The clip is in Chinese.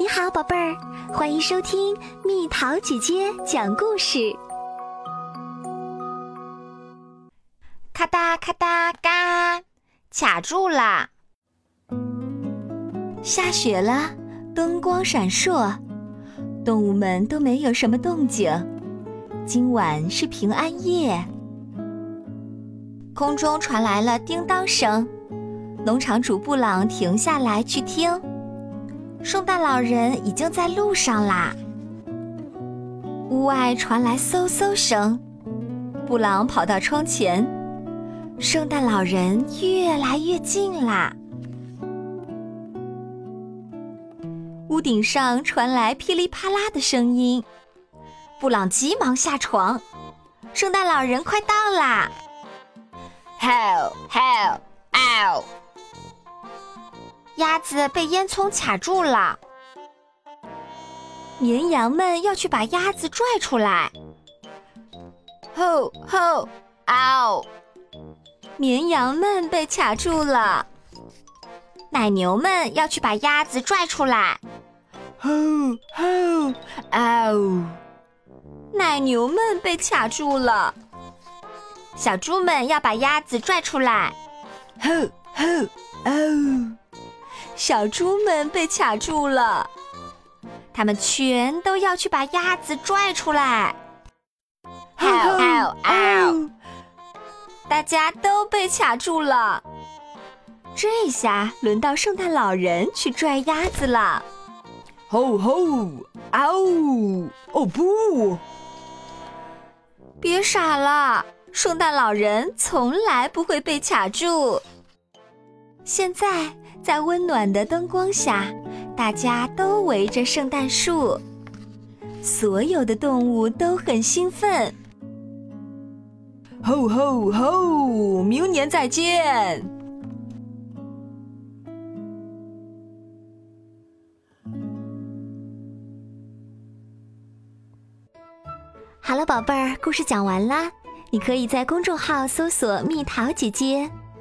你好，宝贝儿，欢迎收听蜜桃姐姐讲故事。咔哒咔哒嘎，卡住啦！下雪了，灯光闪烁，动物们都没有什么动静。今晚是平安夜，空中传来了叮当声。农场主布朗停下来去听。圣诞老人已经在路上啦！屋外传来嗖嗖声，布朗跑到窗前，圣诞老人越来越近啦！屋顶上传来噼里啪啦的声音，布朗急忙下床，圣诞老人快到啦！Help! Help! Ow! 鸭子被烟囱卡住了，绵羊们要去把鸭子拽出来。吼吼嗷！绵羊们被卡住了，奶牛们要去把鸭子拽出来。吼吼嗷！奶牛们被卡住了，小猪们要把鸭子拽出来。吼！小猪们被卡住了，他们全都要去把鸭子拽出来。嗷嗷嗷！大家都被卡住了，这下轮到圣诞老人去拽鸭子了。吼吼！嗷！哦不！别傻了，圣诞老人从来不会被卡住。现在。在温暖的灯光下，大家都围着圣诞树，所有的动物都很兴奋。吼吼吼！明年再见。好了，宝贝儿，故事讲完啦。你可以在公众号搜索“蜜桃姐姐”。